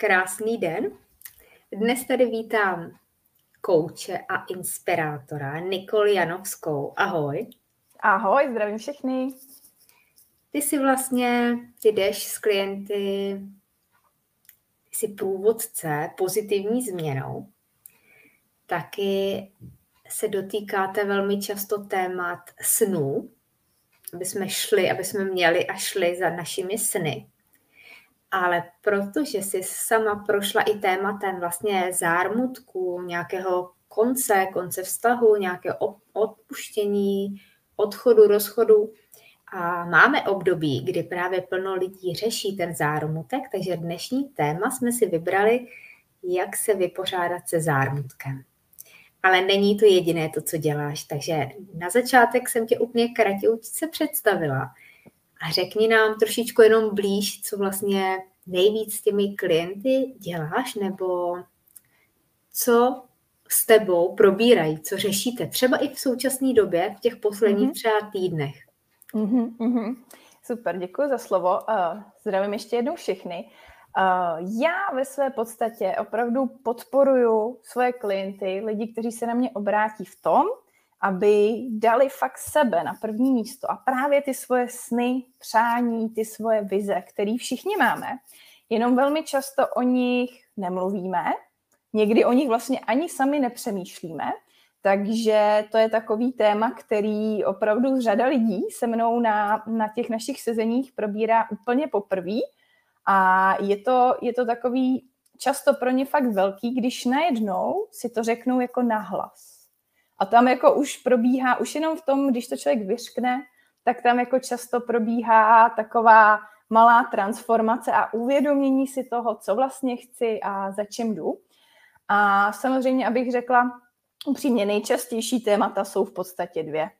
Krásný den. Dnes tady vítám kouče a inspirátora Nikoli Janovskou. Ahoj. Ahoj, zdravím všechny. Ty si vlastně, ty jdeš s klienty, ty jsi průvodce pozitivní změnou. Taky se dotýkáte velmi často témat snů, aby jsme šli, aby jsme měli a šli za našimi sny. Ale protože jsi sama prošla i tématem vlastně zármutku, nějakého konce, konce vztahu, nějakého odpuštění, odchodu, rozchodu, a máme období, kdy právě plno lidí řeší ten zármutek, takže dnešní téma jsme si vybrali, jak se vypořádat se zármutkem. Ale není to jediné to, co děláš, takže na začátek jsem tě úplně kratěvce představila a řekni nám trošičku jenom blíž, co vlastně nejvíc s těmi klienty děláš, nebo co s tebou probírají, co řešíte, třeba i v současné době, v těch posledních mm-hmm. třeba týdnech. Mm-hmm, mm-hmm. Super, děkuji za slovo. Uh, zdravím ještě jednou všechny. Uh, já ve své podstatě opravdu podporuju svoje klienty, lidi, kteří se na mě obrátí v tom, aby dali fakt sebe na první místo. A právě ty svoje sny, přání, ty svoje vize, které všichni máme, jenom velmi často o nich nemluvíme, někdy o nich vlastně ani sami nepřemýšlíme, takže to je takový téma, který opravdu řada lidí se mnou na, na těch našich sezeních probírá úplně poprvé. A je to, je to takový často pro ně fakt velký, když najednou si to řeknou jako nahlas. A tam jako už probíhá, už jenom v tom, když to člověk vyřkne, tak tam jako často probíhá taková malá transformace a uvědomění si toho, co vlastně chci a za čem jdu. A samozřejmě, abych řekla, upřímně nejčastější témata jsou v podstatě dvě.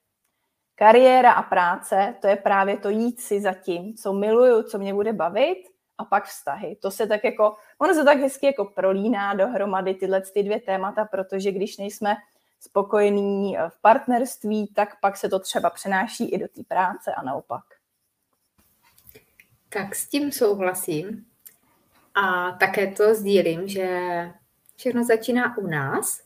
Kariéra a práce, to je právě to jít si za tím, co miluju, co mě bude bavit, a pak vztahy. To se tak jako, ono se tak hezky jako prolíná dohromady tyhle ty dvě témata, protože když nejsme spokojení eh, v partnerství, tak pak se to třeba přenáší i do té práce a naopak. Tak s tím souhlasím a také to sdílím, že všechno začíná u nás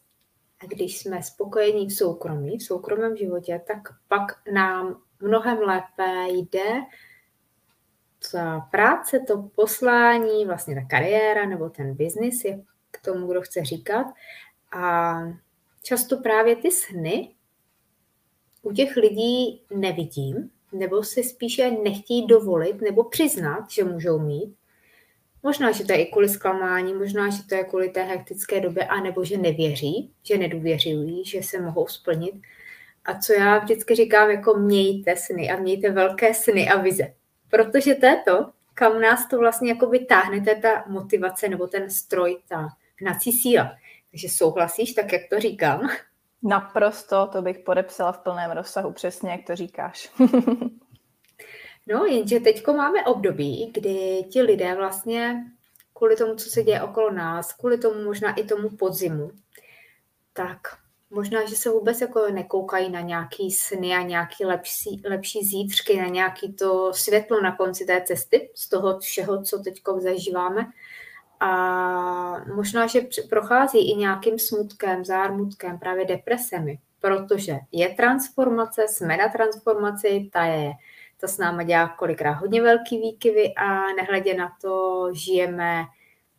a když jsme spokojení v soukromí, v soukromém životě, tak pak nám mnohem lépe jde ta práce, to poslání, vlastně ta kariéra nebo ten biznis je k tomu, kdo chce říkat. A často právě ty sny u těch lidí nevidím, nebo si spíše nechtějí dovolit nebo přiznat, že můžou mít. Možná, že to je i kvůli zklamání, možná, že to je kvůli té hektické době, anebo že nevěří, že nedůvěřují, že se mohou splnit. A co já vždycky říkám, jako mějte sny a mějte velké sny a vize. Protože to je to, kam nás to vlastně jakoby táhne, to je ta motivace nebo ten stroj, ta hnací síla. Takže souhlasíš, tak jak to říkám? Naprosto, to bych podepsala v plném rozsahu, přesně jak to říkáš. no, jenže teď máme období, kdy ti lidé vlastně kvůli tomu, co se děje okolo nás, kvůli tomu možná i tomu podzimu, tak možná, že se vůbec jako nekoukají na nějaký sny a nějaký lepší, lepší zítřky, na nějaký to světlo na konci té cesty z toho všeho, co teď zažíváme, a možná, že prochází i nějakým smutkem, zármutkem, právě depresemi, protože je transformace, jsme na transformaci, ta je, to s náma dělá kolikrát hodně velký výkyvy a nehledě na to žijeme,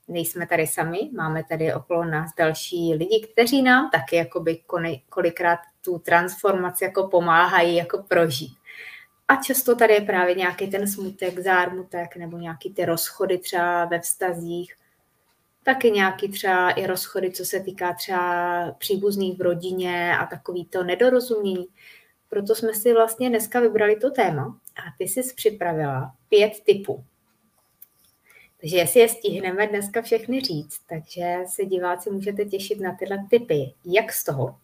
nejsme tady sami, máme tady okolo nás další lidi, kteří nám taky jakoby kolikrát tu transformaci jako pomáhají jako prožít. A často tady je právě nějaký ten smutek, zármutek nebo nějaký ty rozchody třeba ve vztazích, taky nějaký třeba i rozchody, co se týká třeba příbuzných v rodině a takový to nedorozumění. Proto jsme si vlastně dneska vybrali to téma a ty jsi připravila pět typů. Takže jestli je stihneme dneska všechny říct, takže se diváci můžete těšit na tyhle typy, jak z toho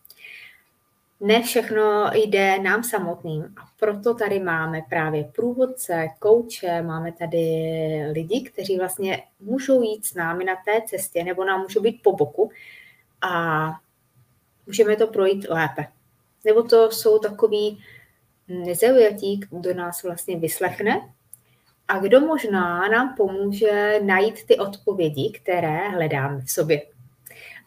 ne všechno jde nám samotným a proto tady máme právě průvodce, kouče, máme tady lidi, kteří vlastně můžou jít s námi na té cestě nebo nám můžou být po boku a můžeme to projít lépe. Nebo to jsou takový nezaujatí, kdo nás vlastně vyslechne a kdo možná nám pomůže najít ty odpovědi, které hledáme v sobě.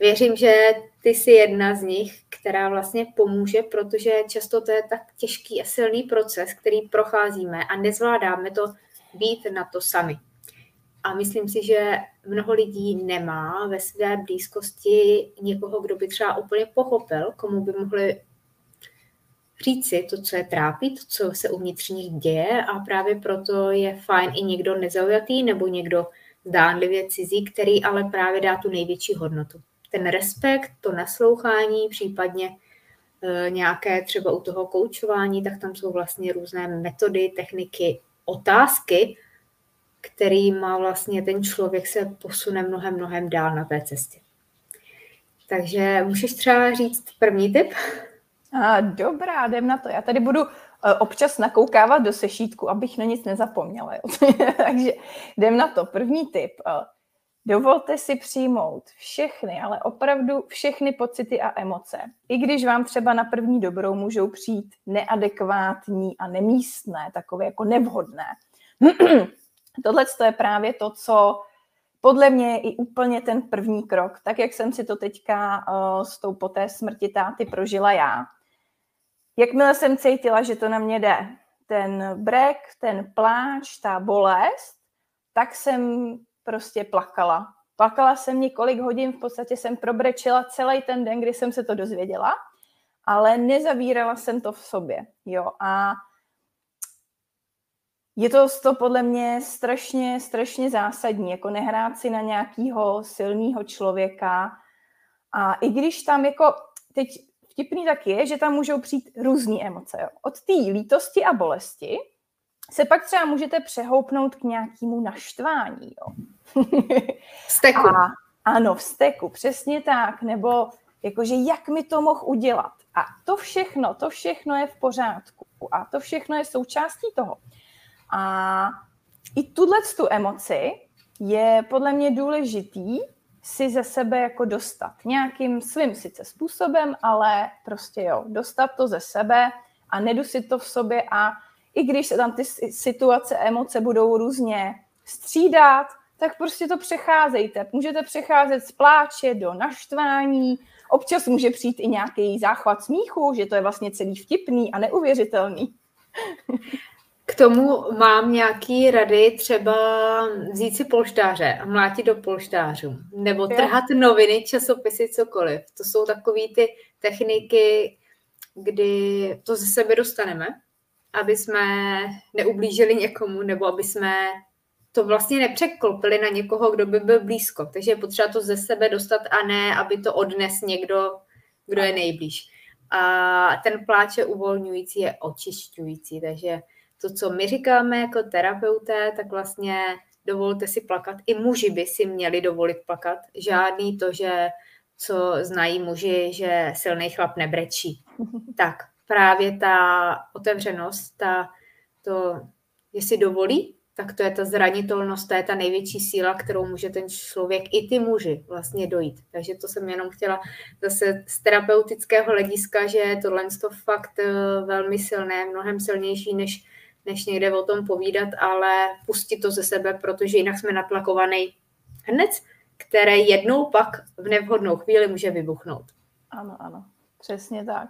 Věřím, že ty jsi jedna z nich, která vlastně pomůže, protože často to je tak těžký a silný proces, který procházíme a nezvládáme to být na to sami. A myslím si, že mnoho lidí nemá ve své blízkosti někoho, kdo by třeba úplně pochopil, komu by mohli říct si to, co je trápí, to, co se uvnitř nich děje a právě proto je fajn i někdo nezaujatý nebo někdo zdánlivě cizí, který ale právě dá tu největší hodnotu. Ten respekt, to naslouchání, případně e, nějaké třeba u toho koučování, tak tam jsou vlastně různé metody, techniky, otázky, má vlastně ten člověk se posune mnohem, mnohem dál na té cestě. Takže můžeš třeba říct první tip? A, dobrá, jdem na to. Já tady budu uh, občas nakoukávat do sešítku, abych na nic nezapomněla. Takže jdem na to. První tip. Dovolte si přijmout všechny, ale opravdu všechny pocity a emoce. I když vám třeba na první dobrou můžou přijít neadekvátní a nemístné, takové jako nevhodné. Tohle je právě to, co podle mě je i úplně ten první krok, tak jak jsem si to teďka uh, s tou po té smrti táty prožila já. Jakmile jsem cítila, že to na mě jde, ten brek, ten pláč, ta bolest, tak jsem prostě plakala. Plakala jsem několik hodin, v podstatě jsem probrečila celý ten den, kdy jsem se to dozvěděla, ale nezavírala jsem to v sobě. Jo? A je to, to podle mě strašně, strašně zásadní, jako nehrát si na nějakého silného člověka. A i když tam jako, teď vtipný tak je, že tam můžou přijít různé emoce. Jo. Od té lítosti a bolesti se pak třeba můžete přehoupnout k nějakému naštvání. Jo. Vsteku. A, ano, vsteku, přesně tak. Nebo jakože jak mi to mohl udělat. A to všechno, to všechno je v pořádku. A to všechno je součástí toho. A i tuhle tu emoci je podle mě důležitý si ze sebe jako dostat. Nějakým svým sice způsobem, ale prostě jo, dostat to ze sebe a nedusit to v sobě a i když se tam ty situace, emoce budou různě střídat, tak prostě to přecházejte. Můžete přecházet z pláče do naštvání, občas může přijít i nějaký záchvat smíchu, že to je vlastně celý vtipný a neuvěřitelný. K tomu mám nějaký rady, třeba vzít si polštáře a mlátit do polštářů, nebo trhat noviny, časopisy, cokoliv. To jsou takové ty techniky, kdy to ze sebe dostaneme, aby jsme neublížili někomu, nebo aby jsme to vlastně nepřeklopili na někoho, kdo by byl blízko. Takže je potřeba to ze sebe dostat a ne, aby to odnes někdo, kdo je nejblíž. A ten pláč je uvolňující, je očišťující, takže to, co my říkáme jako terapeuté, tak vlastně dovolte si plakat. I muži by si měli dovolit plakat. Žádný to, že co znají muži, že silný chlap nebrečí. Tak právě ta otevřenost, ta, to, že si dovolí, tak to je ta zranitelnost, to je ta největší síla, kterou může ten člověk i ty muži vlastně dojít. Takže to jsem jenom chtěla zase z terapeutického hlediska, že je tohle to fakt eh, velmi silné, mnohem silnější než než někde o tom povídat, ale pustit to ze sebe, protože jinak jsme natlakovaný hned, které jednou pak v nevhodnou chvíli může vybuchnout. Ano, ano, přesně tak.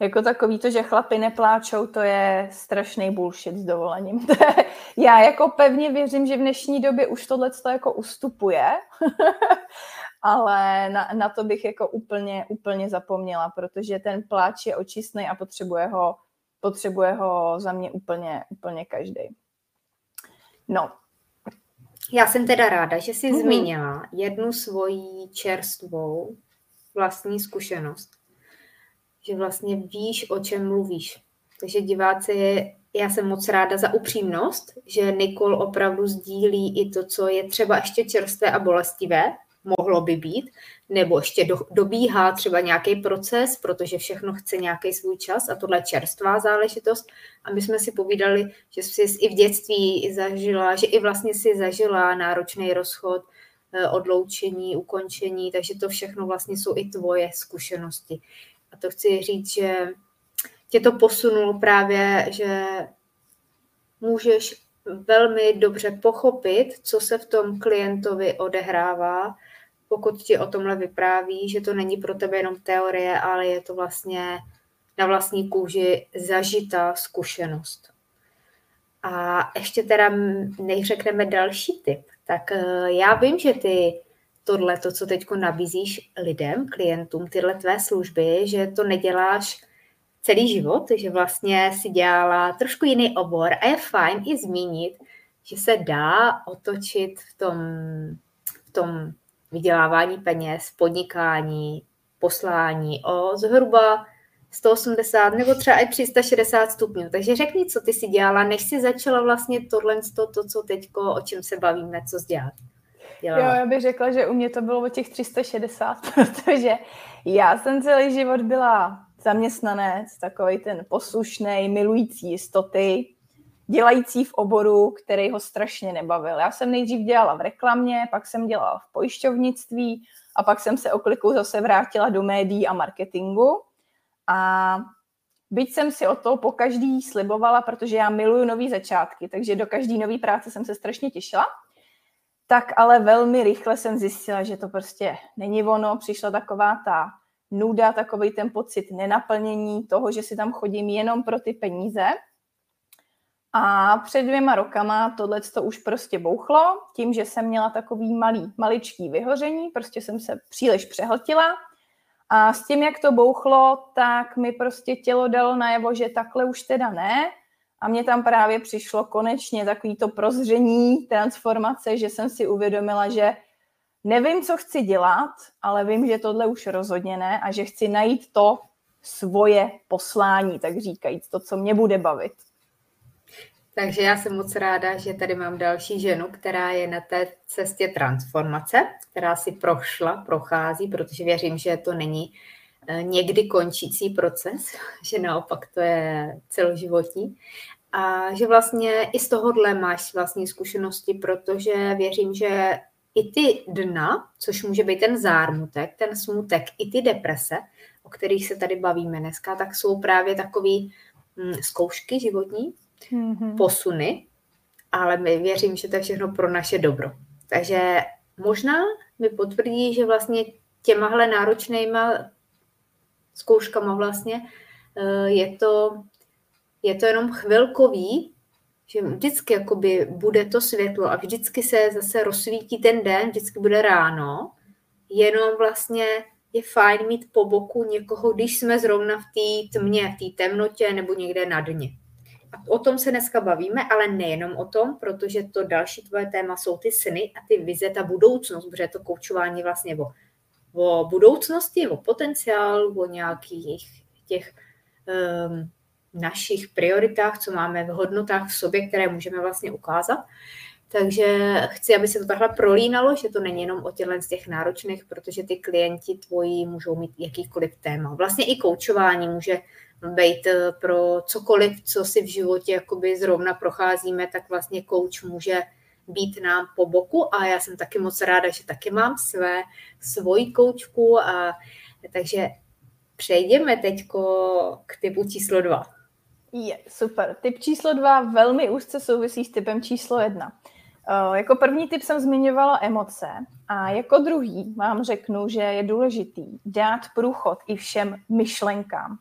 Jako takový to, že chlapi nepláčou, to je strašný bullshit s dovolením. Já jako pevně věřím, že v dnešní době už tohle jako ustupuje, ale na, na to bych jako úplně, úplně zapomněla, protože ten pláč je očistný a potřebuje ho potřebuje ho za mě úplně, úplně každý. No. Já jsem teda ráda, že jsi mm-hmm. zmínila jednu svoji čerstvou vlastní zkušenost. Že vlastně víš, o čem mluvíš. Takže diváci, já jsem moc ráda za upřímnost, že Nikol opravdu sdílí i to, co je třeba ještě čerstvé a bolestivé, mohlo by být, nebo ještě do, dobíhá třeba nějaký proces, protože všechno chce nějaký svůj čas a tohle je čerstvá záležitost. A my jsme si povídali, že jsi i v dětství zažila, že i vlastně si zažila náročný rozchod, eh, odloučení, ukončení, takže to všechno vlastně jsou i tvoje zkušenosti. A to chci říct, že tě to posunulo právě, že můžeš velmi dobře pochopit, co se v tom klientovi odehrává, pokud ti o tomhle vypráví, že to není pro tebe jenom teorie, ale je to vlastně na vlastní kůži zažitá zkušenost. A ještě teda, než řekneme další tip, tak eh, já vím, že ty tohle, to, co teď nabízíš lidem, klientům, tyhle tvé služby, že to neděláš celý život, že vlastně si dělala trošku jiný obor a je fajn i zmínit, že se dá otočit v tom, v tom vydělávání peněz, podnikání, poslání o zhruba 180 nebo třeba i 360 stupňů. Takže řekni, co ty si dělala, než si začala vlastně tohle, to, to co teďko, o čem se bavíme, co jsi dělat. Dělala. Jo, já bych řekla, že u mě to bylo o těch 360, protože já jsem celý život byla zaměstnanec, takový ten poslušný, milující jistoty, dělající v oboru, který ho strašně nebavil. Já jsem nejdřív dělala v reklamě, pak jsem dělala v pojišťovnictví a pak jsem se oklikou zase vrátila do médií a marketingu. A byť jsem si o to po každý slibovala, protože já miluju nový začátky, takže do každé nové práce jsem se strašně těšila, tak ale velmi rychle jsem zjistila, že to prostě není ono. Přišla taková ta nuda, takový ten pocit nenaplnění toho, že si tam chodím jenom pro ty peníze. A před dvěma rokama tohle to už prostě bouchlo, tím, že jsem měla takový malý, maličký vyhoření, prostě jsem se příliš přehltila. A s tím, jak to bouchlo, tak mi prostě tělo dalo najevo, že takhle už teda ne. A mně tam právě přišlo konečně takový to prozření transformace, že jsem si uvědomila, že nevím, co chci dělat, ale vím, že tohle už rozhodně ne a že chci najít to svoje poslání, tak říkajíc, to, co mě bude bavit. Takže já jsem moc ráda, že tady mám další ženu, která je na té cestě transformace, která si prošla, prochází, protože věřím, že to není někdy končící proces, že naopak to je celoživotní. A že vlastně i z tohohle máš vlastní zkušenosti, protože věřím, že i ty dna, což může být ten zármutek, ten smutek, i ty deprese, o kterých se tady bavíme dneska, tak jsou právě takový hm, zkoušky životní, mm-hmm. posuny, ale my věřím, že to je všechno pro naše dobro. Takže možná mi potvrdí, že vlastně těmahle náročnýma zkouškama vlastně eh, je to, je to jenom chvilkový, že vždycky jakoby bude to světlo a vždycky se zase rozsvítí ten den, vždycky bude ráno, jenom vlastně je fajn mít po boku někoho, když jsme zrovna v té tmě, v té temnotě nebo někde na dně. A o tom se dneska bavíme, ale nejenom o tom, protože to další tvoje téma jsou ty sny a ty vize, ta budoucnost, protože to koučování vlastně o, o budoucnosti, o potenciál, o nějakých těch um, našich prioritách, co máme v hodnotách v sobě, které můžeme vlastně ukázat. Takže chci, aby se to takhle prolínalo, že to není jenom o těchto z těch náročných, protože ty klienti tvoji můžou mít jakýkoliv téma. Vlastně i koučování může být eh, pro cokoliv, co si v životě jakoby zrovna procházíme, tak vlastně coach může být nám po boku a já jsem taky moc ráda, že taky mám své, svoji koučku a takže přejdeme teď k typu číslo dva. Je, super. Typ číslo dva velmi úzce souvisí s typem číslo jedna. Uh, jako první typ jsem zmiňovala emoce a jako druhý vám řeknu, že je důležitý dát průchod i všem myšlenkám.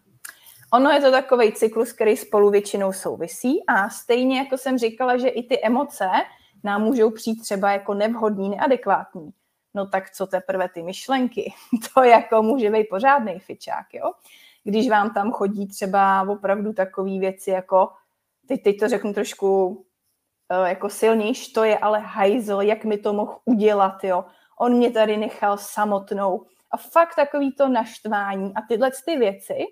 Ono je to takový cyklus, který spolu většinou souvisí a stejně jako jsem říkala, že i ty emoce nám můžou přijít třeba jako nevhodný, neadekvátní. No tak co teprve ty myšlenky? To jako může být pořádný fičák, jo? Když vám tam chodí třeba opravdu takové věci jako, teď, teď to řeknu trošku uh, jako silnější, to je ale hajzl, jak mi to mohl udělat, jo? On mě tady nechal samotnou. A fakt takový to naštvání a tyhle ty věci,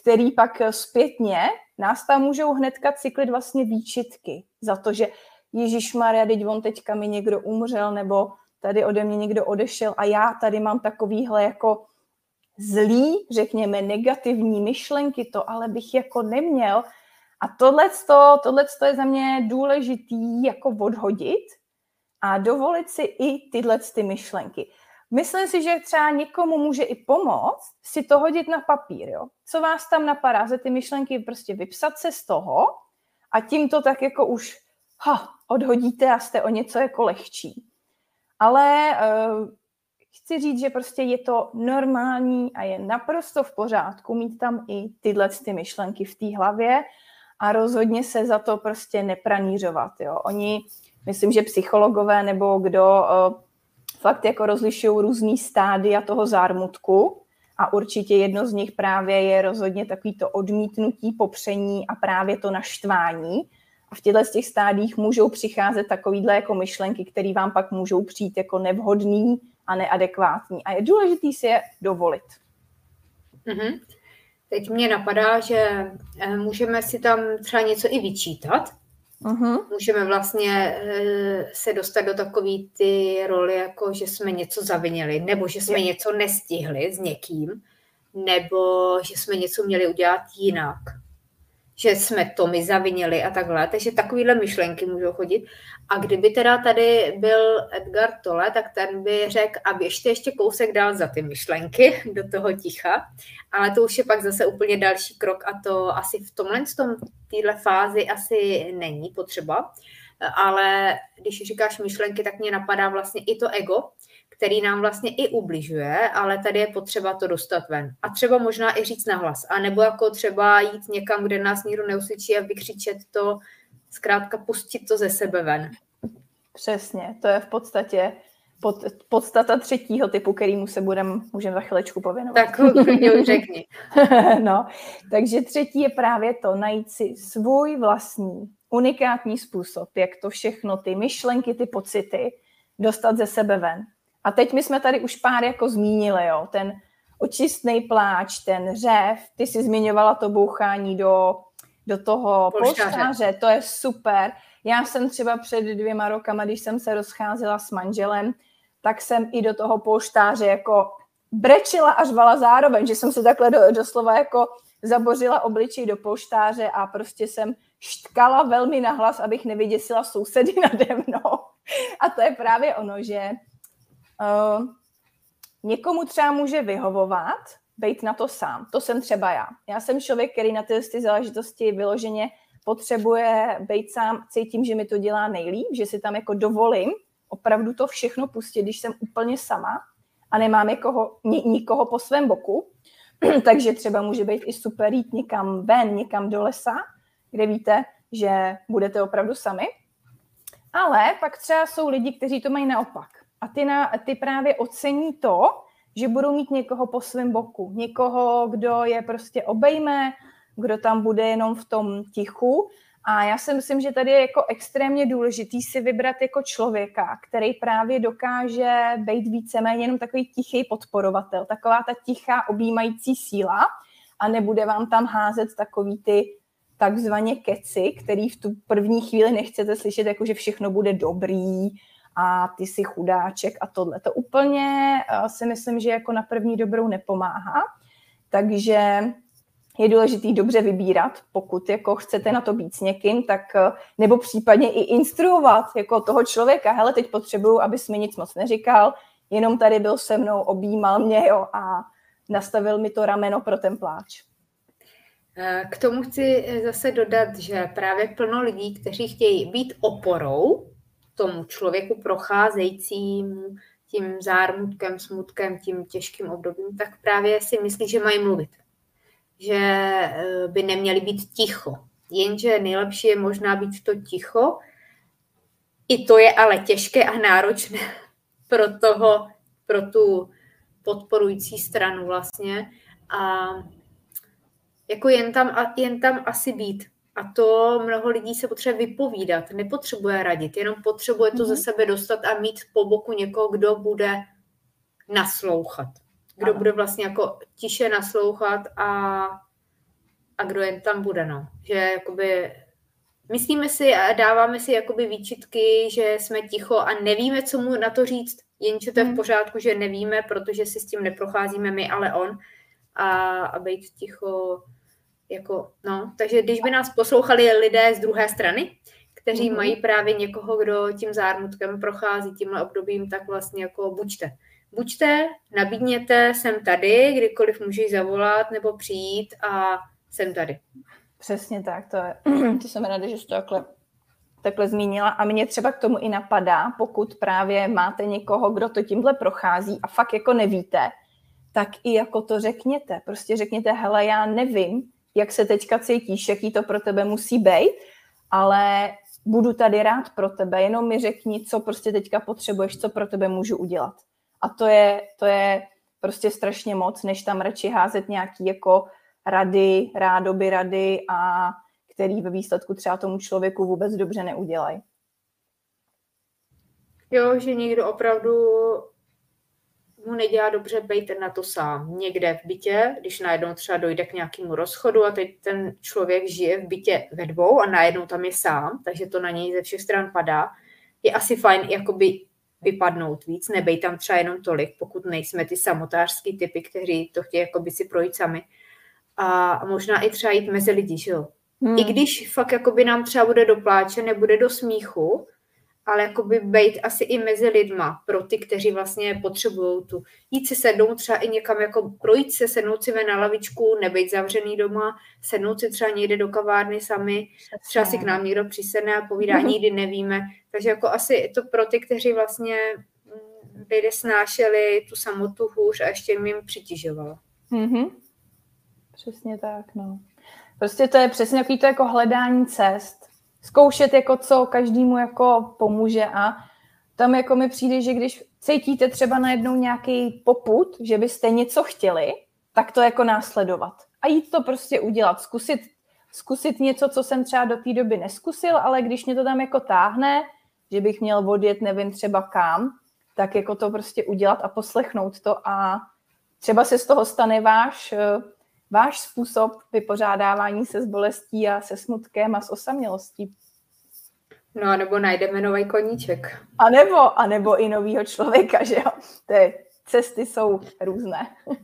který pak zpětně nás tam můžou hnedka cyklit vlastně výčitky za to, že Ježíš Maria, teď on teďka mi někdo umřel, nebo tady ode mě někdo odešel a já tady mám takovýhle jako zlý, řekněme, negativní myšlenky, to ale bych jako neměl. A tohle je za mě důležitý jako odhodit a dovolit si i tyhle ty myšlenky. Myslím si, že třeba někomu může i pomoct si to hodit na papír, jo. Co vás tam napadá, ze ty myšlenky prostě vypsat se z toho a tím to tak jako už ha, odhodíte a jste o něco jako lehčí. Ale uh, chci říct, že prostě je to normální a je naprosto v pořádku mít tam i tyhle ty myšlenky v té hlavě a rozhodně se za to prostě nepranířovat. Jo. Oni, myslím, že psychologové nebo kdo uh, fakt jako rozlišují různý stádia toho zármutku a určitě jedno z nich právě je rozhodně takový to odmítnutí, popření a právě to naštvání. A v těchto z těch stádích můžou přicházet takovýhle jako myšlenky, které vám pak můžou přijít jako nevhodný a neadekvátní. A je důležité si je dovolit. Mm-hmm. Teď mě napadá, že eh, můžeme si tam třeba něco i vyčítat. Uh-huh. Můžeme vlastně eh, se dostat do takové ty roli, jako že jsme něco zavinili, nebo že jsme je. něco nestihli s někým, nebo že jsme něco měli udělat jinak že jsme to my zavinili a takhle. Takže takovéhle myšlenky můžou chodit. A kdyby teda tady byl Edgar Tolle, tak ten by řekl, a běžte ještě kousek dál za ty myšlenky do toho ticha. Ale to už je pak zase úplně další krok a to asi v tomhle tom, téhle fázi asi není potřeba. Ale když říkáš myšlenky, tak mě napadá vlastně i to ego, který nám vlastně i ubližuje, ale tady je potřeba to dostat ven. A třeba možná i říct nahlas. A nebo jako třeba jít někam, kde nás nikdo neuslyší a vykřičet to, zkrátka pustit to ze sebe ven. Přesně, to je v podstatě pod, podstata třetího typu, kterýmu se budeme můžeme za chvilečku pověnovat. Tak klidně už řekni. no, takže třetí je právě to, najít si svůj vlastní unikátní způsob, jak to všechno, ty myšlenky, ty pocity, dostat ze sebe ven. A teď my jsme tady už pár jako zmínili, jo, ten očistný pláč, ten řev, ty si zmiňovala to bouchání do, do toho polštáře. to je super. Já jsem třeba před dvěma rokama, když jsem se rozcházela s manželem, tak jsem i do toho polštáře jako brečila a řvala zároveň, že jsem se takhle do, doslova jako zabořila obličej do polštáře a prostě jsem štkala velmi nahlas, abych nevyděsila sousedy nade mnou. A to je právě ono, že Uh, někomu třeba může vyhovovat, být na to sám. To jsem třeba já. Já jsem člověk, který na ty, ty záležitosti vyloženě potřebuje být sám, cítím, že mi to dělá nejlíp, že si tam jako dovolím opravdu to všechno pustit, když jsem úplně sama a nemám někoho, nikoho po svém boku. Takže třeba může být i super jít někam ven, někam do lesa, kde víte, že budete opravdu sami. Ale pak třeba jsou lidi, kteří to mají naopak a ty, na, ty právě ocení to, že budou mít někoho po svém boku. Někoho, kdo je prostě obejme, kdo tam bude jenom v tom tichu. A já si myslím, že tady je jako extrémně důležitý si vybrat jako člověka, který právě dokáže být víceméně jenom takový tichý podporovatel, taková ta tichá objímající síla a nebude vám tam házet takový ty takzvaně keci, který v tu první chvíli nechcete slyšet, jako že všechno bude dobrý, a ty jsi chudáček a tohle. To úplně uh, si myslím, že jako na první dobrou nepomáhá. Takže je důležité dobře vybírat, pokud jako chcete na to být s někým, tak uh, nebo případně i instruovat jako toho člověka. Hele, teď potřebuju, abys mi nic moc neříkal, jenom tady byl se mnou, objímal mě jo, a nastavil mi to rameno pro ten pláč. K tomu chci zase dodat, že právě plno lidí, kteří chtějí být oporou, tomu člověku procházejícímu tím zármutkem, smutkem, tím těžkým obdobím, tak právě si myslí, že mají mluvit. Že eh, by neměli být ticho. Jenže nejlepší je možná být to ticho. I to je ale těžké a náročné pro toho, pro tu podporující stranu vlastně. A jako jen tam, jen tam asi být a to mnoho lidí se potřebuje vypovídat, nepotřebuje radit, jenom potřebuje to mm-hmm. ze mhm. sebe dostat a mít po boku někoho, kdo bude naslouchat. Kdo ano. bude vlastně jako tiše naslouchat a, a kdo jen tam bude, no. Že jakoby myslíme si a dáváme si jakoby výčitky, že jsme ticho a nevíme, co mu na to říct, jenže to je v mhm. pořádku, že nevíme, protože si s tím neprocházíme my, ale on. A, a být ticho jako, no, takže když by nás poslouchali lidé z druhé strany, kteří mm-hmm. mají právě někoho, kdo tím zármutkem prochází tímhle obdobím, tak vlastně jako buďte. Buďte, nabídněte, jsem tady, kdykoliv můžeš zavolat nebo přijít a jsem tady. Přesně tak, to je. Ty jsem ráda, že jsi to takhle takhle zmínila a mě třeba k tomu i napadá, pokud právě máte někoho, kdo to tímhle prochází a fakt jako nevíte, tak i jako to řekněte. Prostě řekněte, hele, já nevím, jak se teďka cítíš, jaký to pro tebe musí být, ale budu tady rád pro tebe, jenom mi řekni, co prostě teďka potřebuješ, co pro tebe můžu udělat. A to je, to je prostě strašně moc, než tam radši házet nějaký jako rady, rádoby rady a který ve výsledku třeba tomu člověku vůbec dobře neudělají. Jo, že někdo opravdu mu nedělá dobře být na to sám. Někde v bytě, když najednou třeba dojde k nějakému rozchodu a teď ten člověk žije v bytě ve dvou a najednou tam je sám, takže to na něj ze všech stran padá, je asi fajn jakoby vypadnout víc, nebej tam třeba jenom tolik, pokud nejsme ty samotářský typy, kteří to chtějí jakoby si projít sami. A možná i třeba jít mezi lidi, že jo? Hmm. I když fakt jakoby nám třeba bude do pláče, nebude do smíchu, ale jakoby být asi i mezi lidma pro ty, kteří vlastně potřebují tu. Jít si sednout třeba i někam, jako projít se, sednout si na lavičku, nebejt zavřený doma, sednout si třeba někde do kavárny sami, třeba si k nám někdo přisedne a povídá, nikdy nevíme. Takže jako asi to pro ty, kteří vlastně mm, snášeli tu samotu hůř a ještě jim přitěžovalo. Mm-hmm. Přesně tak, no. Prostě to je přesně takový to jako hledání cest zkoušet, jako co každému jako pomůže. A tam jako mi přijde, že když cítíte třeba najednou nějaký poput, že byste něco chtěli, tak to jako následovat. A jít to prostě udělat, zkusit, zkusit něco, co jsem třeba do té doby neskusil, ale když mě to tam jako táhne, že bych měl odjet nevím třeba kam, tak jako to prostě udělat a poslechnout to. A třeba se z toho stane váš váš způsob vypořádávání se s bolestí a se smutkem a s osamělostí. No, nebo najdeme nový koníček. A nebo, a nebo i novýho člověka, že jo. Ty cesty jsou různé.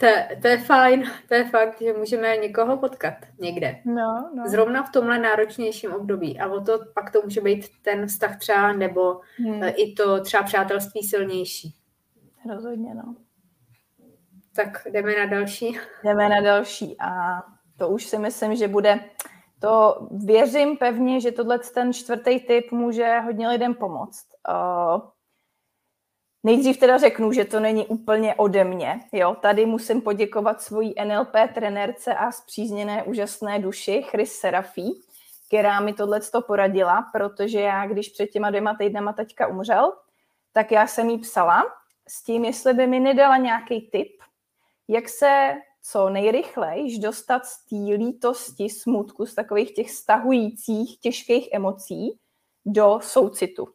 To, to je fajn, to je fakt, že můžeme někoho potkat někde. No, no. Zrovna v tomhle náročnějším období. A o to pak to může být ten vztah třeba, nebo hmm. i to třeba přátelství silnější. Rozhodně, no. Tak jdeme na další. Jdeme na další a to už si myslím, že bude, to věřím pevně, že tohle ten čtvrtý typ může hodně lidem pomoct. Uh, Nejdřív teda řeknu, že to není úplně ode mě. Jo, tady musím poděkovat svojí NLP trenérce a zpřízněné úžasné duši Chris Serafí, která mi tohle poradila, protože já, když před těma dvěma týdnama teďka umřel, tak já jsem jí psala s tím, jestli by mi nedala nějaký tip, jak se co nejrychleji dostat z té lítosti, smutku, z takových těch stahujících, těžkých emocí do soucitu.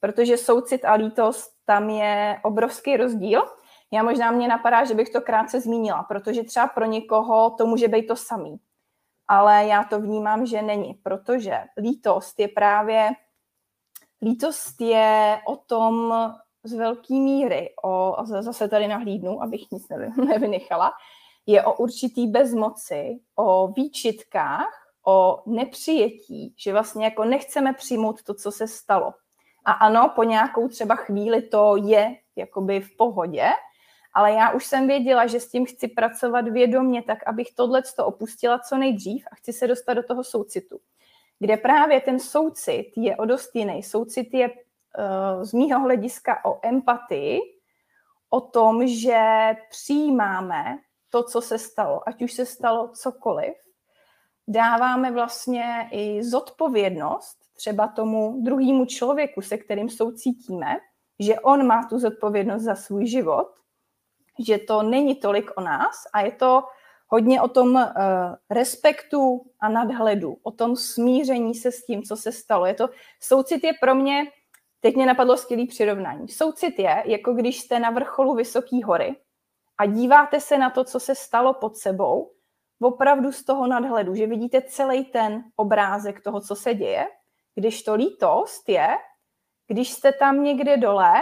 Protože soucit a lítost, tam je obrovský rozdíl. Já možná mě napadá, že bych to krátce zmínila, protože třeba pro někoho to může být to samý. Ale já to vnímám, že není, protože lítost je právě lítost je o tom z velké míry, o, zase tady nahlídnu, abych nic nevynechala, je o určitý bezmoci, o výčitkách, o nepřijetí, že vlastně jako nechceme přijmout to, co se stalo. A ano, po nějakou třeba chvíli to je jakoby v pohodě, ale já už jsem věděla, že s tím chci pracovat vědomě, tak abych tohle opustila co nejdřív a chci se dostat do toho soucitu. Kde právě ten soucit je o dost jiný. Soucit je z mýho hlediska o empatii, o tom, že přijímáme to, co se stalo, ať už se stalo cokoliv, dáváme vlastně i zodpovědnost třeba tomu druhému člověku, se kterým soucítíme, že on má tu zodpovědnost za svůj život, že to není tolik o nás a je to hodně o tom uh, respektu a nadhledu, o tom smíření se s tím, co se stalo. Je to, soucit je pro mě Teď mě napadlo skvělý přirovnání. Soucit je, jako když jste na vrcholu vysoké hory a díváte se na to, co se stalo pod sebou, opravdu z toho nadhledu, že vidíte celý ten obrázek toho, co se děje, když to lítost je, když jste tam někde dole,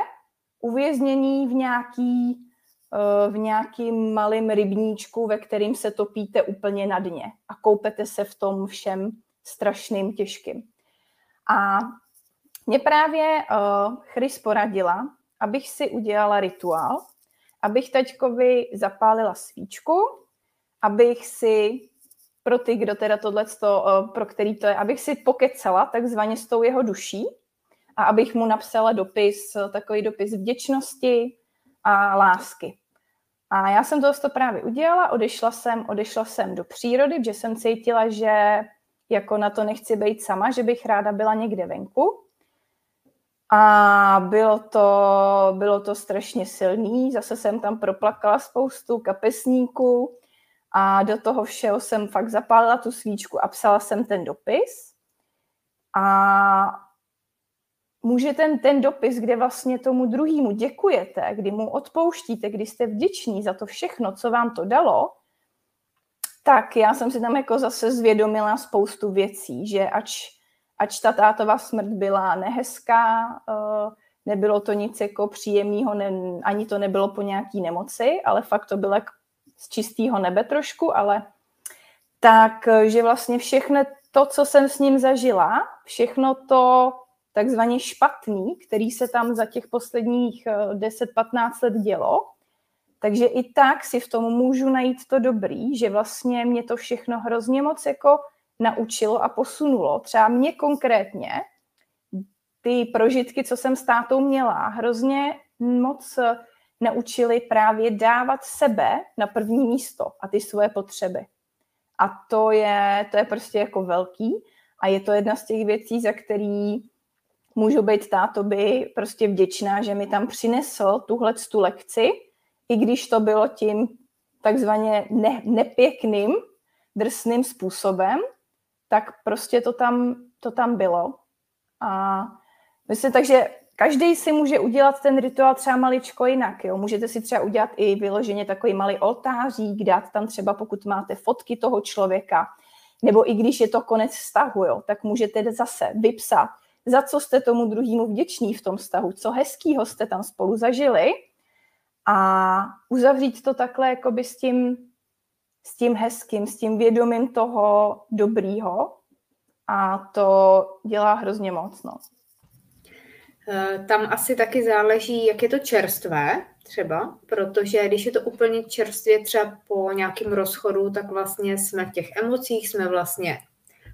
uvězněný v nějaký, eh, v nějakým malým rybníčku, ve kterým se topíte úplně na dně a koupete se v tom všem strašným těžkým. A mě právě uh, Chris poradila, abych si udělala rituál, abych taťkovi zapálila svíčku, abych si pro ty, kdo teda tohle, pro který to je, abych si pokecala takzvaně s tou jeho duší a abych mu napsala dopis, takový dopis vděčnosti a lásky. A já jsem to právě udělala, odešla jsem, odešla jsem do přírody, protože jsem cítila, že jako na to nechci být sama, že bych ráda byla někde venku. A bylo to, bylo to strašně silný, zase jsem tam proplakala spoustu kapesníků a do toho všeho jsem fakt zapálila tu svíčku a psala jsem ten dopis. A může ten, ten dopis, kde vlastně tomu druhému děkujete, kdy mu odpouštíte, kdy jste vděční za to všechno, co vám to dalo, tak já jsem si tam jako zase zvědomila spoustu věcí, že ač, ač ta tátová smrt byla nehezká, eh, nebylo to nic jako příjemného, ani to nebylo po nějaký nemoci, ale fakt to bylo z čistého nebe trošku, ale tak, že vlastně všechno to, co jsem s ním zažila, všechno to takzvaně špatný, který se tam za těch posledních 10-15 eh, let dělo, takže i tak si v tom můžu najít to dobrý, že vlastně mě to všechno hrozně moc jako naučilo a posunulo. Třeba mě konkrétně ty prožitky, co jsem s tátou měla, hrozně moc naučili právě dávat sebe na první místo a ty svoje potřeby. A to je, to je prostě jako velký a je to jedna z těch věcí, za který můžu být tátoby prostě vděčná, že mi tam přinesl tuhle tu lekci, i když to bylo tím takzvaně ne, nepěkným, drsným způsobem, tak prostě to tam, to tam bylo. A myslím, takže každý si může udělat ten rituál třeba maličko jinak. Jo? Můžete si třeba udělat i vyloženě takový malý oltářík, dát tam třeba, pokud máte fotky toho člověka, nebo i když je to konec vztahu, jo, tak můžete zase vypsat, za co jste tomu druhému vděční v tom vztahu, co hezkýho jste tam spolu zažili a uzavřít to takhle jakoby s tím, s tím hezkým, s tím vědomím toho dobrýho a to dělá hrozně moc. No. Eh, tam asi taky záleží, jak je to čerstvé třeba, protože když je to úplně čerstvě třeba po nějakém rozchodu, tak vlastně jsme v těch emocích, jsme vlastně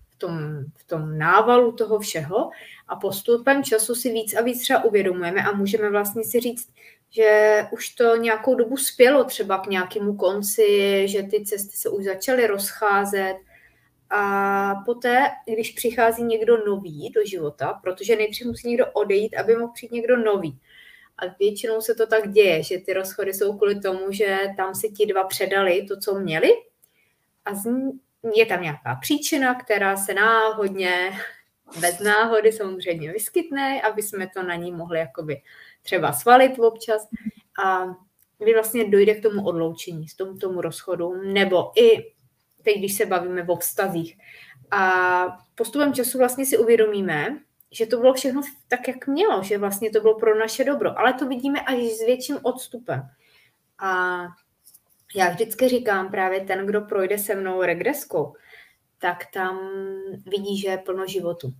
v tom, v tom návalu toho všeho a postupem času si víc a víc třeba uvědomujeme a můžeme vlastně si říct, že už to nějakou dobu spělo třeba k nějakému konci, že ty cesty se už začaly rozcházet. A poté, když přichází někdo nový do života, protože nejdřív musí někdo odejít, aby mohl přijít někdo nový. A většinou se to tak děje, že ty rozchody jsou kvůli tomu, že tam si ti dva předali to, co měli a je tam nějaká příčina, která se náhodně, bez náhody samozřejmě vyskytne, aby jsme to na ní mohli jakoby třeba svalit občas a vy vlastně dojde k tomu odloučení, s tomu, tomu rozchodu, nebo i teď, když se bavíme o vztazích. A postupem času vlastně si uvědomíme, že to bylo všechno tak, jak mělo, že vlastně to bylo pro naše dobro, ale to vidíme až s větším odstupem. A já vždycky říkám právě ten, kdo projde se mnou regreskou, tak tam vidí, že je plno životu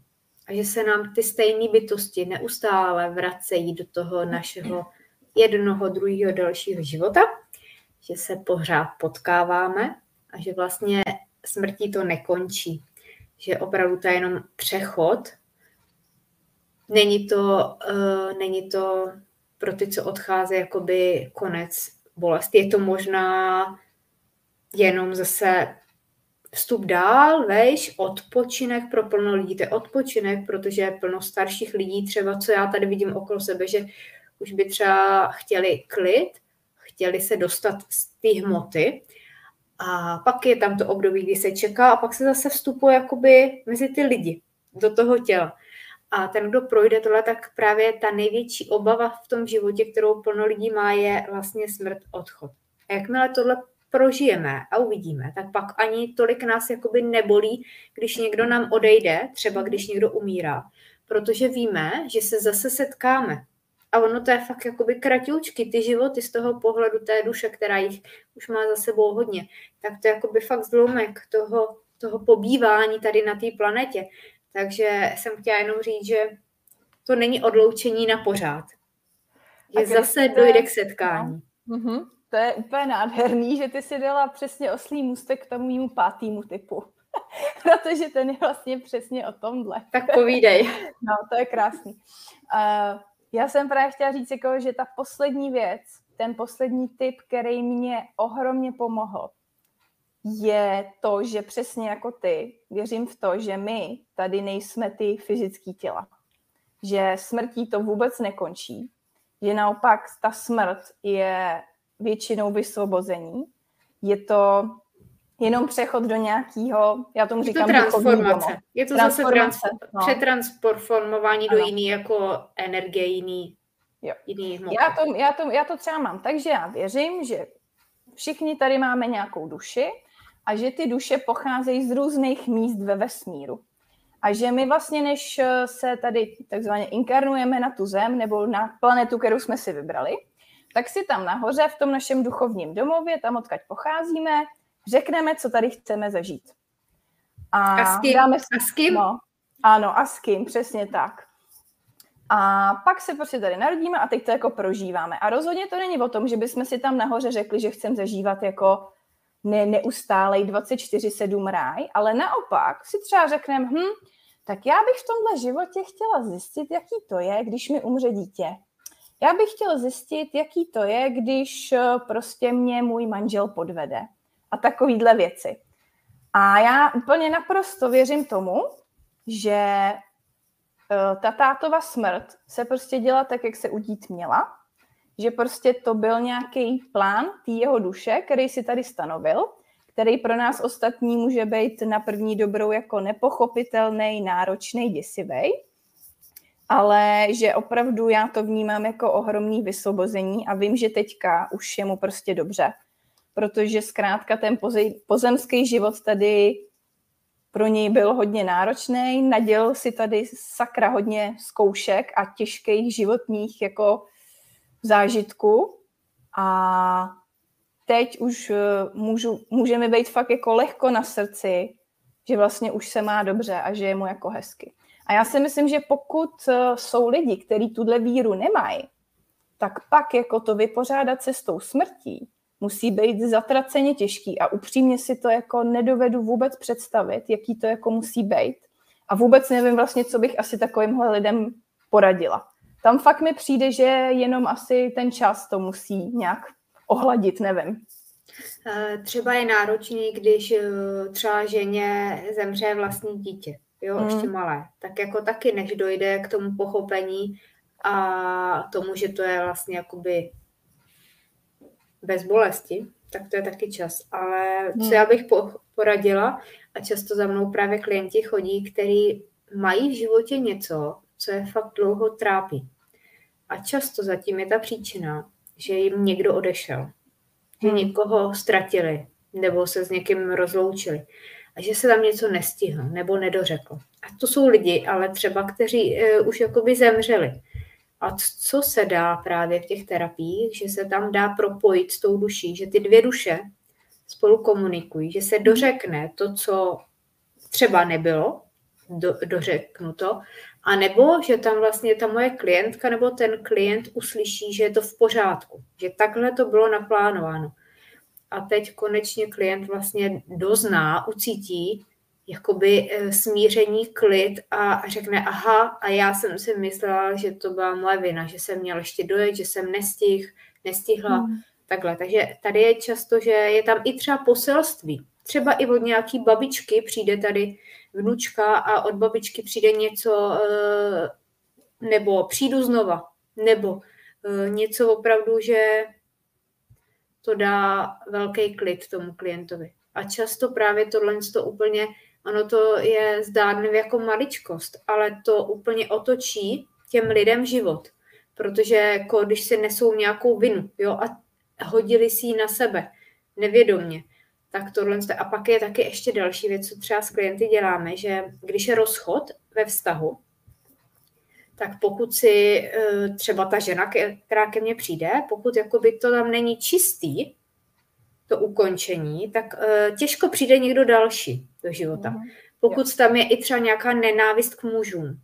a že se nám ty stejné bytosti neustále vracejí do toho našeho jednoho, druhého, dalšího života, že se pořád potkáváme a že vlastně smrtí to nekončí. Že opravdu to je jenom přechod. Není to, uh, není to pro ty, co odchází, jakoby konec bolesti. Je to možná jenom zase vstup dál, vejš, odpočinek pro plno lidí. To je odpočinek, protože je plno starších lidí, třeba co já tady vidím okolo sebe, že už by třeba chtěli klid, chtěli se dostat z té hmoty a pak je tam to období, kdy se čeká a pak se zase vstupuje jakoby mezi ty lidi, do toho těla. A ten, kdo projde tohle, tak právě ta největší obava v tom životě, kterou plno lidí má, je vlastně smrt, odchod. A jakmile tohle prožijeme a uvidíme, tak pak ani tolik nás jakoby nebolí, když někdo nám odejde, třeba když někdo umírá, protože víme, že se zase setkáme. A ono to je fakt jakoby kratičky, ty životy z toho pohledu té duše, která jich už má za sebou hodně, tak to je jakoby fakt zlomek toho, toho pobývání tady na té planetě. Takže jsem chtěla jenom říct, že to není odloučení na pořád. Že zase dojde k setkání. Uh-huh. To je úplně nádherný, že ty si dala přesně oslý můstek k tomu mému pátýmu typu. Protože ten je vlastně přesně o tomhle. Tak povídej. no, to je krásný. Uh, já jsem právě chtěla říct, jako, že ta poslední věc, ten poslední tip, který mě ohromně pomohl, je to, že přesně jako ty, věřím v to, že my tady nejsme ty fyzické těla. Že smrtí to vůbec nekončí. Že naopak ta smrt je většinou vysvobození. Je to jenom přechod do nějakého, já tomu říkám, je to transformace. Je to zase trans, no. přetransformování ano. do jiný jako energie, jiný, jo. jiný Já to, já, to, já to třeba mám, takže já věřím, že všichni tady máme nějakou duši a že ty duše pocházejí z různých míst ve vesmíru. A že my vlastně, než se tady takzvaně inkarnujeme na tu zem nebo na planetu, kterou jsme si vybrali, tak si tam nahoře v tom našem duchovním domově, tam odkaď pocházíme, řekneme, co tady chceme zažít. A, a s kým? Dáme si, a s kým? No, ano, a s kým, přesně tak. A pak se prostě tady narodíme a teď to jako prožíváme. A rozhodně to není o tom, že bychom si tam nahoře řekli, že chceme zažívat jako ne, neustálej 24-7 ráj, ale naopak si třeba řekneme, hm, tak já bych v tomhle životě chtěla zjistit, jaký to je, když mi umře dítě. Já bych chtěla zjistit, jaký to je, když eh, prostě mě můj manžel podvede. A takovýhle věci. A já úplně naprosto věřím tomu, že eh, ta tátova smrt se prostě dělá tak, jak se udít měla, že prostě to byl nějaký plán té jeho duše, který si tady stanovil, který pro nás ostatní může být na první dobrou jako nepochopitelný, náročný, děsivý, ale že opravdu já to vnímám jako ohromný vysvobození a vím, že teďka už je mu prostě dobře, protože zkrátka ten pozemský život tady pro něj byl hodně náročný, naděl si tady sakra hodně zkoušek a těžkých životních jako zážitku a teď už eh, můžu, můžeme být fakt jako lehko na srdci, že vlastně už se má dobře a že je mu jako hezky. A já si myslím, že pokud eh, jsou lidi, kteří tuhle víru nemají, tak pak jako to vypořádat se s tou smrtí musí být zatraceně těžký a upřímně si to jako nedovedu vůbec představit, jaký to jako musí být. A vůbec nevím vlastně, co bych asi takovýmhle lidem poradila. Tam fakt mi přijde, že jenom asi ten čas to musí nějak ohladit, nevím. Eh, třeba je náročný, když eh, třeba ženě zemře vlastní dítě, jo, mm. ještě malé. Tak jako taky, než dojde k tomu pochopení a tomu, že to je vlastně jakoby bez bolesti, tak to je taky čas. Ale co mm. já bych poradila, a často za mnou právě klienti chodí, kteří mají v životě něco, co je fakt dlouho trápí. A často zatím je ta příčina, že jim někdo odešel, že hmm. někoho ztratili nebo se s někým rozloučili a že se tam něco nestihlo nebo nedořekl. A to jsou lidi, ale třeba, kteří uh, už jakoby zemřeli. A co se dá právě v těch terapiích, že se tam dá propojit s tou duší, že ty dvě duše spolu komunikují, že se dořekne to, co třeba nebylo do, dořeknuto, a nebo, že tam vlastně ta moje klientka nebo ten klient uslyší, že je to v pořádku, že takhle to bylo naplánováno. A teď konečně klient vlastně dozná, ucítí jakoby eh, smíření, klid a řekne, aha, a já jsem si myslela, že to byla moje vina, že jsem měla ještě dojet, že jsem nestih, nestihla, mm. takhle. Takže tady je často, že je tam i třeba poselství. Třeba i od nějaký babičky přijde tady vnučka a od babičky přijde něco, eh, nebo přijdu znova, nebo eh, něco opravdu, že to dá velký klid tomu klientovi. A často právě tohle to úplně, ono to je zdánlivě jako maličkost, ale to úplně otočí těm lidem život. Protože jako když se nesou nějakou vinu jo, a hodili si ji na sebe nevědomně, tak tohle. A pak je taky ještě další věc, co třeba s klienty děláme, že když je rozchod ve vztahu, tak pokud si eh, třeba ta žena, která ke mně přijde, pokud jakoby to tam není čistý, to ukončení, tak eh, těžko přijde někdo další do života. Mhm. Pokud tam je i třeba nějaká nenávist k mužům.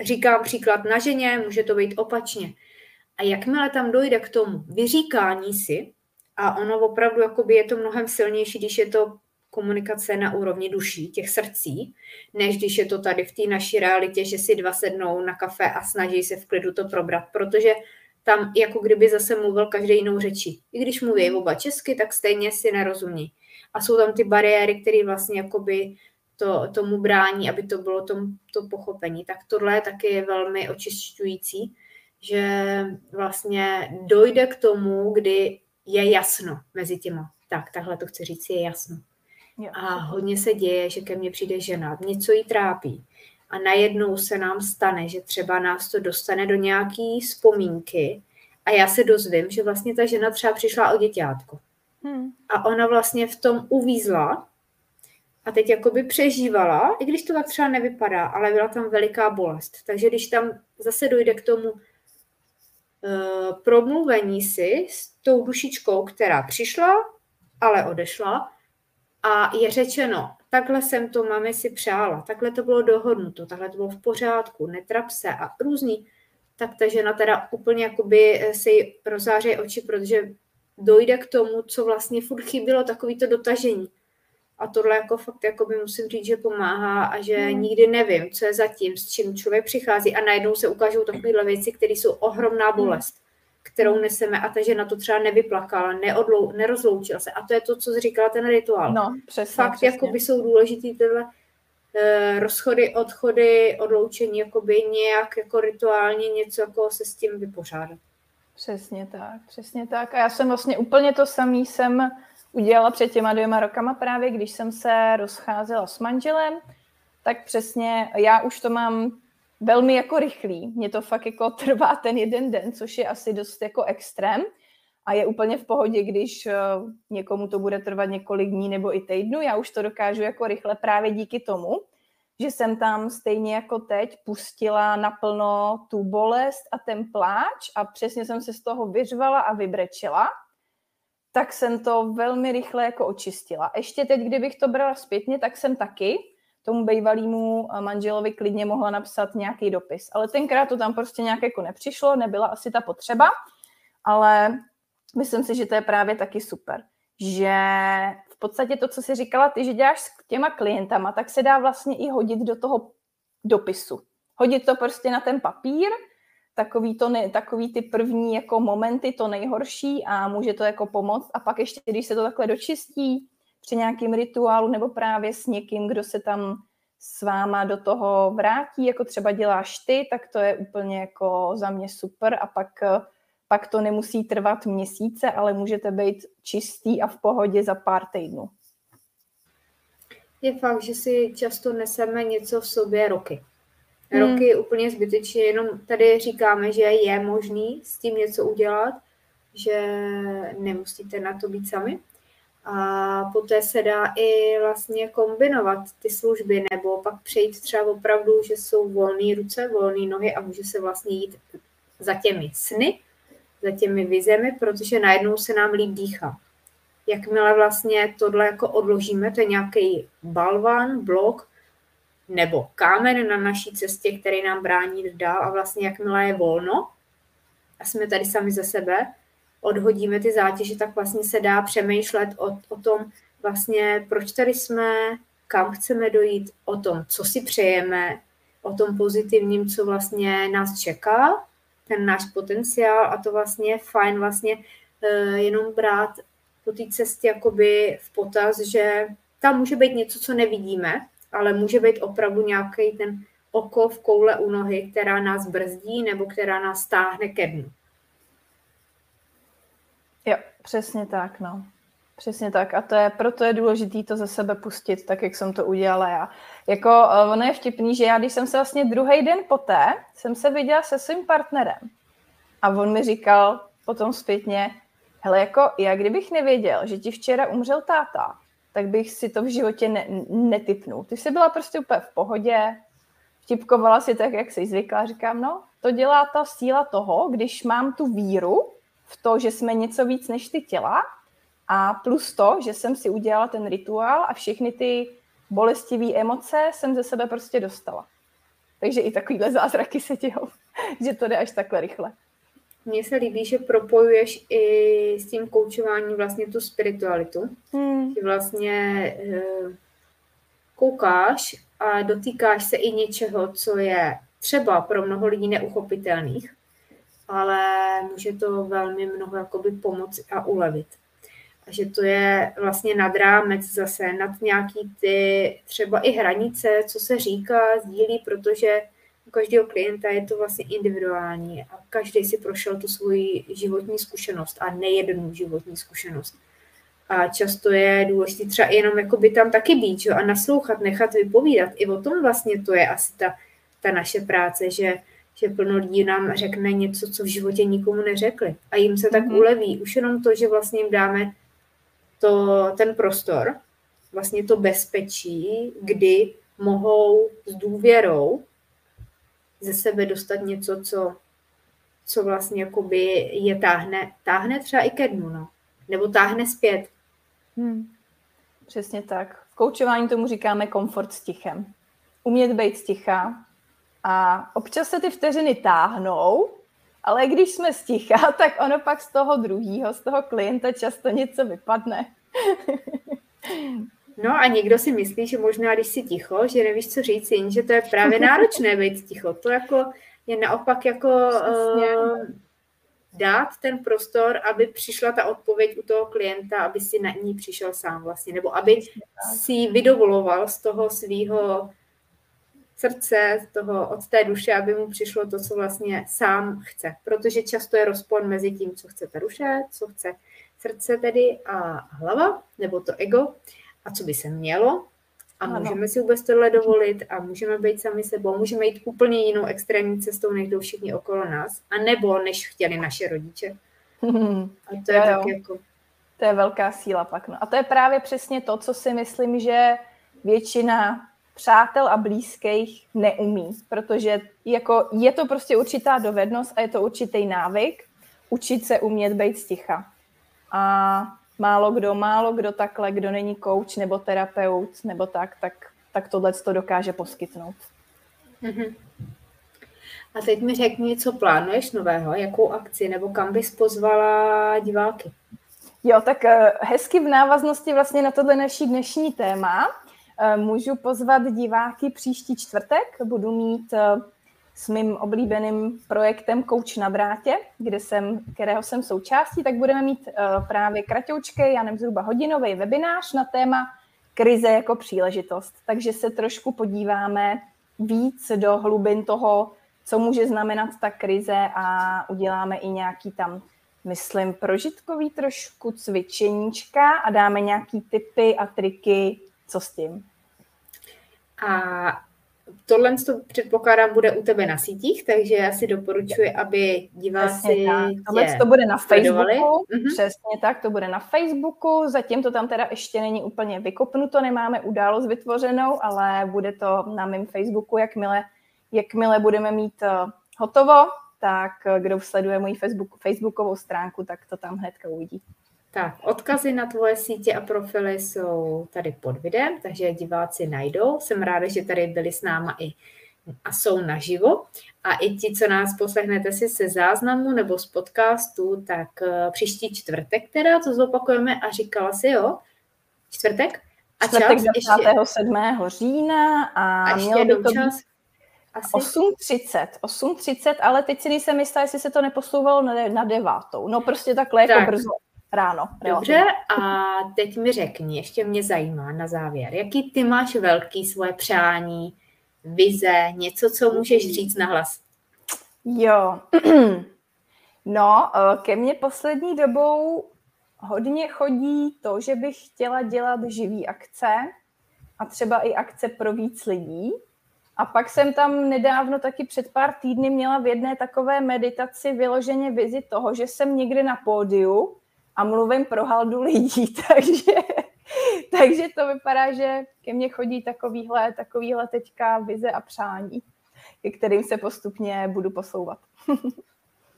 Říkám příklad na ženě, může to být opačně. A jakmile tam dojde k tomu vyříkání si, a ono opravdu jakoby je to mnohem silnější, když je to komunikace na úrovni duší, těch srdcí, než když je to tady v té naší realitě, že si dva sednou na kafe a snaží se v klidu to probrat, protože tam jako kdyby zase mluvil každý jinou řečí. I když mluví oba česky, tak stejně si nerozumí. A jsou tam ty bariéry, které vlastně jakoby to, tomu brání, aby to bylo tom, to pochopení. Tak tohle je taky velmi očišťující, že vlastně dojde k tomu, kdy je jasno mezi těma. Tak, takhle to chci říct, je jasno. A hodně se děje, že ke mně přijde žena, něco jí trápí. A najednou se nám stane, že třeba nás to dostane do nějaký vzpomínky a já se dozvím, že vlastně ta žena třeba přišla o děťátko. Hmm. A ona vlastně v tom uvízla a teď jakoby přežívala, i když to tak třeba nevypadá, ale byla tam veliká bolest. Takže když tam zase dojde k tomu uh, promluvení si s tou dušičkou, která přišla, ale odešla, a je řečeno, takhle jsem to mami si přála, takhle to bylo dohodnuto, takhle to bylo v pořádku, netrap se a různý, tak ta žena teda úplně jakoby eh, se jí oči, protože dojde k tomu, co vlastně furt chybilo, takový to dotažení. A tohle jako fakt jakoby musím říct, že pomáhá a že hmm. nikdy nevím, co je zatím, s čím člověk přichází a najednou se ukážou takovéhle věci, které jsou ohromná bolest kterou neseme a ta žena to třeba nevyplakala, neodlou, nerozloučila se. A to je to, co říkala, ten rituál. No, přesně, Fakt přesně. jako by jsou důležitý tyhle uh, rozchody, odchody, odloučení, jako by nějak jako rituálně něco jako se s tím vypořádat. Přesně tak, přesně tak. A já jsem vlastně úplně to samý jsem udělala před těma dvěma rokama právě, když jsem se rozcházela s manželem, tak přesně já už to mám velmi jako rychlý. Mně to fakt jako trvá ten jeden den, což je asi dost jako extrém. A je úplně v pohodě, když uh, někomu to bude trvat několik dní nebo i týdnu. Já už to dokážu jako rychle právě díky tomu, že jsem tam stejně jako teď pustila naplno tu bolest a ten pláč a přesně jsem se z toho vyřvala a vybrečela, tak jsem to velmi rychle jako očistila. Ještě teď, kdybych to brala zpětně, tak jsem taky tomu bývalému eh, manželovi klidně mohla napsat nějaký dopis. Ale tenkrát to tam prostě nějak jako nepřišlo, nebyla asi ta potřeba, ale myslím si, že to je právě taky super. Že v podstatě to, co si říkala ty, že děláš s těma klientama, tak se dá vlastně i hodit do toho dopisu. Hodit to prostě na ten papír, takový, to ne, takový ty první jako momenty, to nejhorší a může to jako pomoct. A pak ještě, když se to takhle dočistí, při nějakým rituálu nebo právě s někým, kdo se tam s váma do toho vrátí, jako třeba děláš ty, tak to je úplně jako za mě super a pak, pak to nemusí trvat měsíce, ale můžete být čistý a v pohodě za pár týdnů. Je fakt, že si často neseme něco v sobě roky. Hmm. Roky hmm. úplně zbytečně, jenom tady říkáme, že je možný s tím něco udělat, že nemusíte na to být sami. A poté se dá i vlastně kombinovat ty služby, nebo pak přejít třeba opravdu, že jsou volné ruce, volné nohy a může se vlastně jít za těmi sny, za těmi vizemi, protože najednou se nám líp dýchá. Jakmile vlastně tohle jako odložíme, to je nějaký balvan, blok nebo kámen na naší cestě, který nám brání dál a vlastně jakmile je volno a jsme tady sami za sebe, odhodíme ty zátěže, tak vlastně se dá přemýšlet o, o tom, vlastně proč tady jsme, kam chceme dojít, o tom, co si přejeme, o tom pozitivním, co vlastně nás čeká, ten náš potenciál a to vlastně je fajn vlastně uh, jenom brát po té cestě jakoby v potaz, že tam může být něco, co nevidíme, ale může být opravdu nějaký ten oko v koule u nohy, která nás brzdí nebo která nás stáhne ke dnu. Jo, přesně tak, no. Přesně tak. A to je, proto je důležité to ze sebe pustit, tak jak jsem to udělala já. Jako uh, ono je vtipný, že já, když jsem se vlastně druhý den poté, jsem se viděla se svým partnerem. A on mi říkal potom zpětně, hele, jako já kdybych nevěděl, že ti včera umřel táta, tak bych si to v životě ne, netypnul. Ty jsi byla prostě úplně v pohodě, vtipkovala si tak, jak jsi zvykla. Říkám, no, to dělá ta síla toho, když mám tu víru, v to, že jsme něco víc než ty těla a plus to, že jsem si udělala ten rituál a všechny ty bolestivé emoce jsem ze sebe prostě dostala. Takže i takovýhle zázraky se dějou, že to jde až takhle rychle. mně se líbí, že propojuješ i s tím koučováním vlastně tu spiritualitu. Hmm. Že vlastně e, koukáš a dotýkáš se i něčeho, co je třeba pro mnoho lidí neuchopitelných, ale může to velmi mnoho jakoby pomoci a ulevit. A že to je vlastně nad rámec zase, nad nějaký ty třeba i hranice, co se říká, sdílí, protože u každého klienta je to vlastně individuální a každý si prošel tu svoji životní zkušenost a nejednu životní zkušenost. A často je důležité třeba jenom jakoby tam taky být že? a naslouchat, nechat vypovídat. I o tom vlastně to je asi ta, ta naše práce, že, že plno lidí nám řekne něco, co v životě nikomu neřekli. A jim se tak mm-hmm. uleví. Už jenom to, že vlastně jim dáme to, ten prostor, vlastně to bezpečí, kdy mohou s důvěrou ze sebe dostat něco, co, co vlastně jakoby je táhne, táhne třeba i ke dnu, no. Nebo táhne zpět. Hmm. Přesně tak. V koučování tomu říkáme komfort s tichem. Umět být sticha a občas se ty vteřiny táhnou, ale když jsme sticha, tak ono pak z toho druhého, z toho klienta často něco vypadne. No a někdo si myslí, že možná, když si ticho, že nevíš, co říct, jenže to je právě náročné být ticho. To jako je naopak jako uh, dát ten prostor, aby přišla ta odpověď u toho klienta, aby si na ní přišel sám vlastně, nebo aby si vydovoloval z toho svého srdce, z toho, od té duše, aby mu přišlo to, co vlastně sám chce. Protože často je rozpor mezi tím, co chce ta duše, co chce srdce tedy a hlava, nebo to ego, a co by se mělo. A ano. můžeme si vůbec tohle dovolit a můžeme být sami sebou, můžeme jít úplně jinou extrémní cestou, než jdou všichni okolo nás, a nebo než chtěli naše rodiče. A to je jo, tak jako... To je velká síla pak. No. A to je právě přesně to, co si myslím, že většina přátel a blízkých neumí, protože jako je to prostě určitá dovednost a je to určitý návyk učit se umět být sticha. A málo kdo, málo kdo takhle, kdo není coach nebo terapeut nebo tak, tak, tak tohle to dokáže poskytnout. Mm-hmm. A teď mi řekni, co plánuješ nového, jakou akci nebo kam bys pozvala diváky? Jo, tak eh, hezky v návaznosti vlastně na tohle naší dnešní téma můžu pozvat diváky příští čtvrtek. Budu mít eh, s mým oblíbeným projektem Coach na drátě, kde jsem, kterého jsem součástí, tak budeme mít uh, právě kratoučký, já nevím, zhruba hodinový webinář na téma krize jako příležitost. Takže se trošku podíváme víc do hlubin toho, co může znamenat ta krize a uděláme i nějaký tam, myslím, prožitkový trošku cvičeníčka a dáme nějaký tipy a triky, co s tím. A tohle to předpokládám bude u tebe na sítích, takže já si doporučuji, aby diváci Tohle to bude na Facebooku, mm-hmm. přesně tak, to bude na Facebooku, zatím to tam teda ještě není úplně vykopnuto, nemáme událost vytvořenou, ale bude to na mém Facebooku, jakmile, jakmile budeme mít uh, hotovo, tak uh, kdo sleduje moji Facebook, Facebookovou stránku, tak to tam hnedka uvidí. Tak, odkazy na tvoje sítě a profily jsou tady pod videem, takže diváci najdou. Jsem ráda, že tady byli s náma i a jsou naživo. A i ti, co nás poslechnete si se záznamu nebo z podcastu, tak uh, příští čtvrtek teda to zopakujeme a říkala si, jo, čtvrtek? A čtvrtek čas 27. Ještě... října a, a mělo by to čas? Asi? 8.30, 8.30, ale teď si nejsem jistá, jestli se to neposouvalo na, na devátou. No prostě takhle jako tak. jako brzo ráno. Dobře, a teď mi řekni, ještě mě zajímá na závěr, jaký ty máš velký svoje přání, vize, něco, co můžeš říct na hlas? Jo, no, eh, ke mně poslední dobou hodně chodí to, že bych chtěla dělat živý akce a třeba i akce pro víc lidí. A pak jsem tam nedávno taky před pár týdny měla v jedné takové meditaci vyloženě vizi toho, že jsem někde na pódiu a mluvím pro haldu lidí, takže, takže to vypadá, že ke mně chodí takovýhle, takovýhle teďka vize a přání, ke kterým se postupně budu posouvat.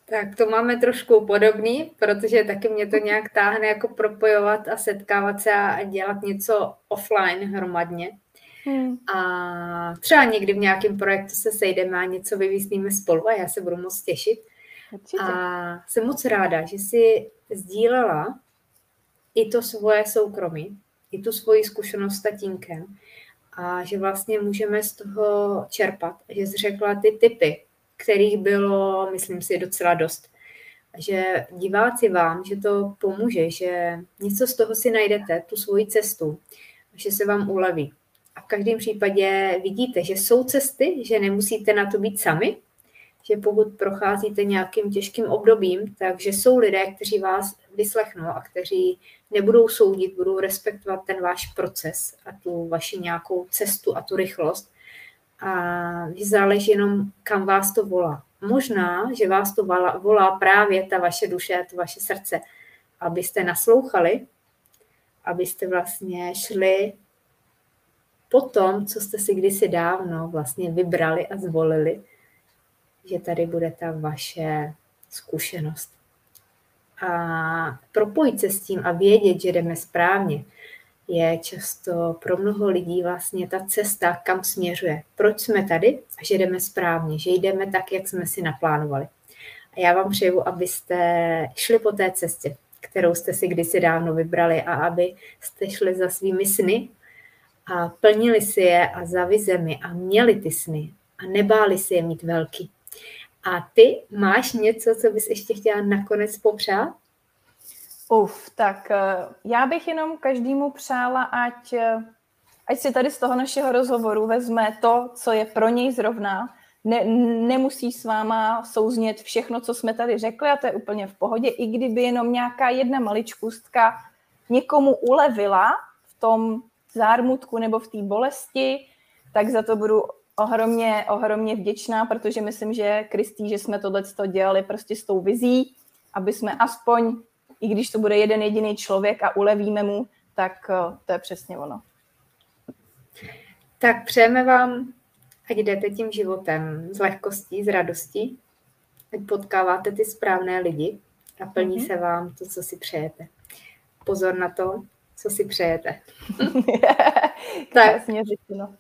Tak to máme trošku podobný, protože taky mě to nějak táhne jako propojovat a setkávat se a dělat něco offline hromadně. Hmm. A třeba někdy v nějakém projektu se sejdeme a něco vyvízníme spolu a já se budu moc těšit. Určitě. A jsem moc ráda, že jsi sdílela i to svoje soukromí, i tu svoji zkušenost s tatínkem a že vlastně můžeme z toho čerpat. Že jsi řekla ty typy, kterých bylo, myslím si, docela dost. Že diváci vám, že to pomůže, že něco z toho si najdete, tu svoji cestu, že se vám uleví. A v každém případě vidíte, že jsou cesty, že nemusíte na to být sami, že pokud procházíte nějakým těžkým obdobím, takže jsou lidé, kteří vás vyslechnou a kteří nebudou soudit, budou respektovat ten váš proces a tu vaši nějakou cestu a tu rychlost. A záleží jenom, kam vás to volá. Možná, že vás to volá právě ta vaše duše, to vaše srdce, abyste naslouchali, abyste vlastně šli po tom, co jste si kdysi dávno vlastně vybrali a zvolili, že tady bude ta vaše zkušenost. A propojit se s tím a vědět, že jdeme správně, je často pro mnoho lidí vlastně ta cesta, kam směřuje. Proč jsme tady a že jdeme správně, že jdeme tak, jak jsme si naplánovali. A já vám přeju, abyste šli po té cestě, kterou jste si kdysi dávno vybrali a abyste šli za svými sny a plnili si je a za vizemi a měli ty sny a nebáli si je mít velký. A ty máš něco, co bys ještě chtěla nakonec popřát? Uf, tak eh, já bych jenom každému přála, ať, eh, ať si tady z toho našeho rozhovoru vezme to, co je pro něj zrovna. Ne, nemusí s váma souznět všechno, co jsme tady řekli a to je úplně v pohodě. I kdyby jenom nějaká jedna maličkustka někomu ulevila v tom zármutku nebo v té bolesti, tak za to budu ohromně, ohromně vděčná, protože myslím, že Kristý, že jsme tohle dělali prostě s tou vizí, aby jsme aspoň, i když to bude jeden jediný člověk a ulevíme mu, tak eh, to je přesně ono. Tak přejeme vám, ať jdete tím životem s lehkostí, s radostí, ať potkáváte ty správné lidi a plní mm-hmm. se vám to, co si přejete. Pozor na to, co si přejete. tak. řečeno.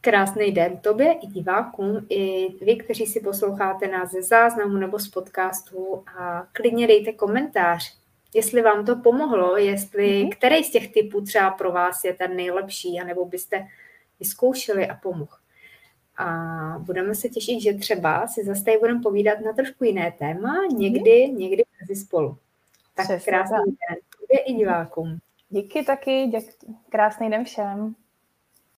Krásný den tobě i divákům, i vy, kteří si posloucháte nás ze záznamu nebo z podcastu a klidně dejte komentář, jestli vám to pomohlo, jestli mm-hmm. který z těch typů třeba pro vás je ten nejlepší, anebo byste vyzkoušeli a pomohl. A budeme se těšit, že třeba si zase tady budeme povídat na trošku jiné téma, někdy, mm-hmm. někdy mezi spolu. Tak Přesně krásný tak. den tobě i divákům. Díky taky, děk, krásný den všem.